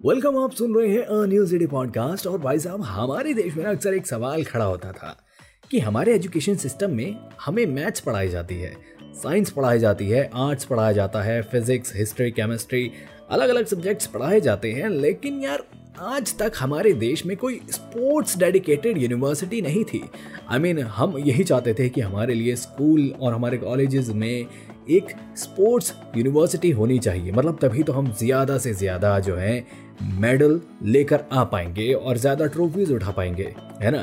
Welcome आप सुन रहे हैं अ न्यूज़ एडी पॉडकास्ट और भाई साहब, हमारे देश में अक्सर एक सवाल खड़ा होता था कि हमारे एजुकेशन सिस्टम में हमें मैथ्स पढ़ाई जाती है, साइंस पढ़ाई जाती है, आर्ट्स पढ़ाया जाता है, फिजिक्स, हिस्ट्री, केमिस्ट्री अलग अलग सब्जेक्ट्स पढ़ाए जाते हैं, लेकिन यार आज तक हमारे देश में कोई स्पोर्ट्स डेडिकेटेड यूनिवर्सिटी नहीं थी। आई I मीन mean, हम यही चाहते थे कि हमारे लिए स्कूल और हमारे कॉलेजेस में एक स्पोर्ट्स यूनिवर्सिटी होनी चाहिए। मतलब तभी तो हम ज़्यादा से ज़्यादा जो है मेडल लेकर आ पाएँगे और ज़्यादा ट्रॉफीज उठा पाएँगे है ना?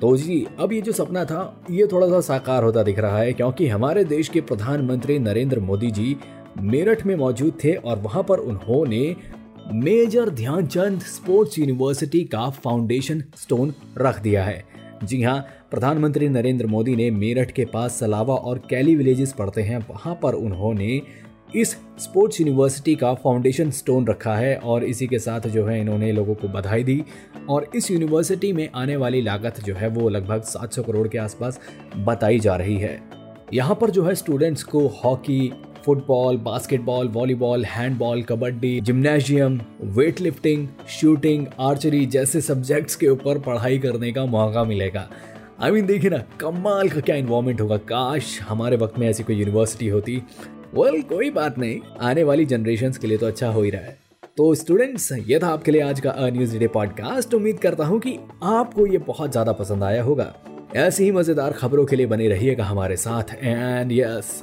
तो जी अब ये जो सपना था ये थोड़ा सा साकार होता दिख रहा है क्योंकि हमारे देश के प्रधानमंत्री नरेंद्र मोदी जी मेरठ में मौजूद थे और वहाँ पर उन्होंने मेजर ध्यानचंद स्पोर्ट्स यूनिवर्सिटी का फाउंडेशन स्टोन रख दिया है। जी हाँ प्रधानमंत्री नरेंद्र मोदी ने मेरठ के पास सलावा और कैली विलेजेस पड़ते हैं। वहाँ पर उन्होंने इस स्पोर्ट्स यूनिवर्सिटी का फाउंडेशन स्टोन रखा है और इसी के साथ जो है इन्होंने लोगों को बधाई दी। और इस यूनिवर्सिटी में आने वाली लागत जो है वो लगभग 700 करोड़ के आसपास बताई जा रही है। यहाँ पर जो है स्टूडेंट्स को hockey football basketball volleyball handball kabaddi gymnasium weight lifting shooting archery जैसे सब्जेक्ट्स के ऊपर पढ़ाई करने का मौका मिलेगा। आई मीन देखिए ना कमाल का क्या इन्वॉल्वमेंट होगा। काश हमारे वक्त में ऐसी कोई यूनिवर्सिटी होती। वेल well, कोई बात नहीं आने वाली जनरेशन के लिए तो अच्छा हो ही रहा है। तो स्टूडेंट्स ये था आपके लिए आज का अ न्यूज़ डे पॉडकास्ट उम्मीद करता हूँ कि आपको ये बहुत ज़्यादा पसंद आया होगा। ऐसी ही मज़ेदार खबरों के लिए बने रहिएगा हमारे साथ। And yes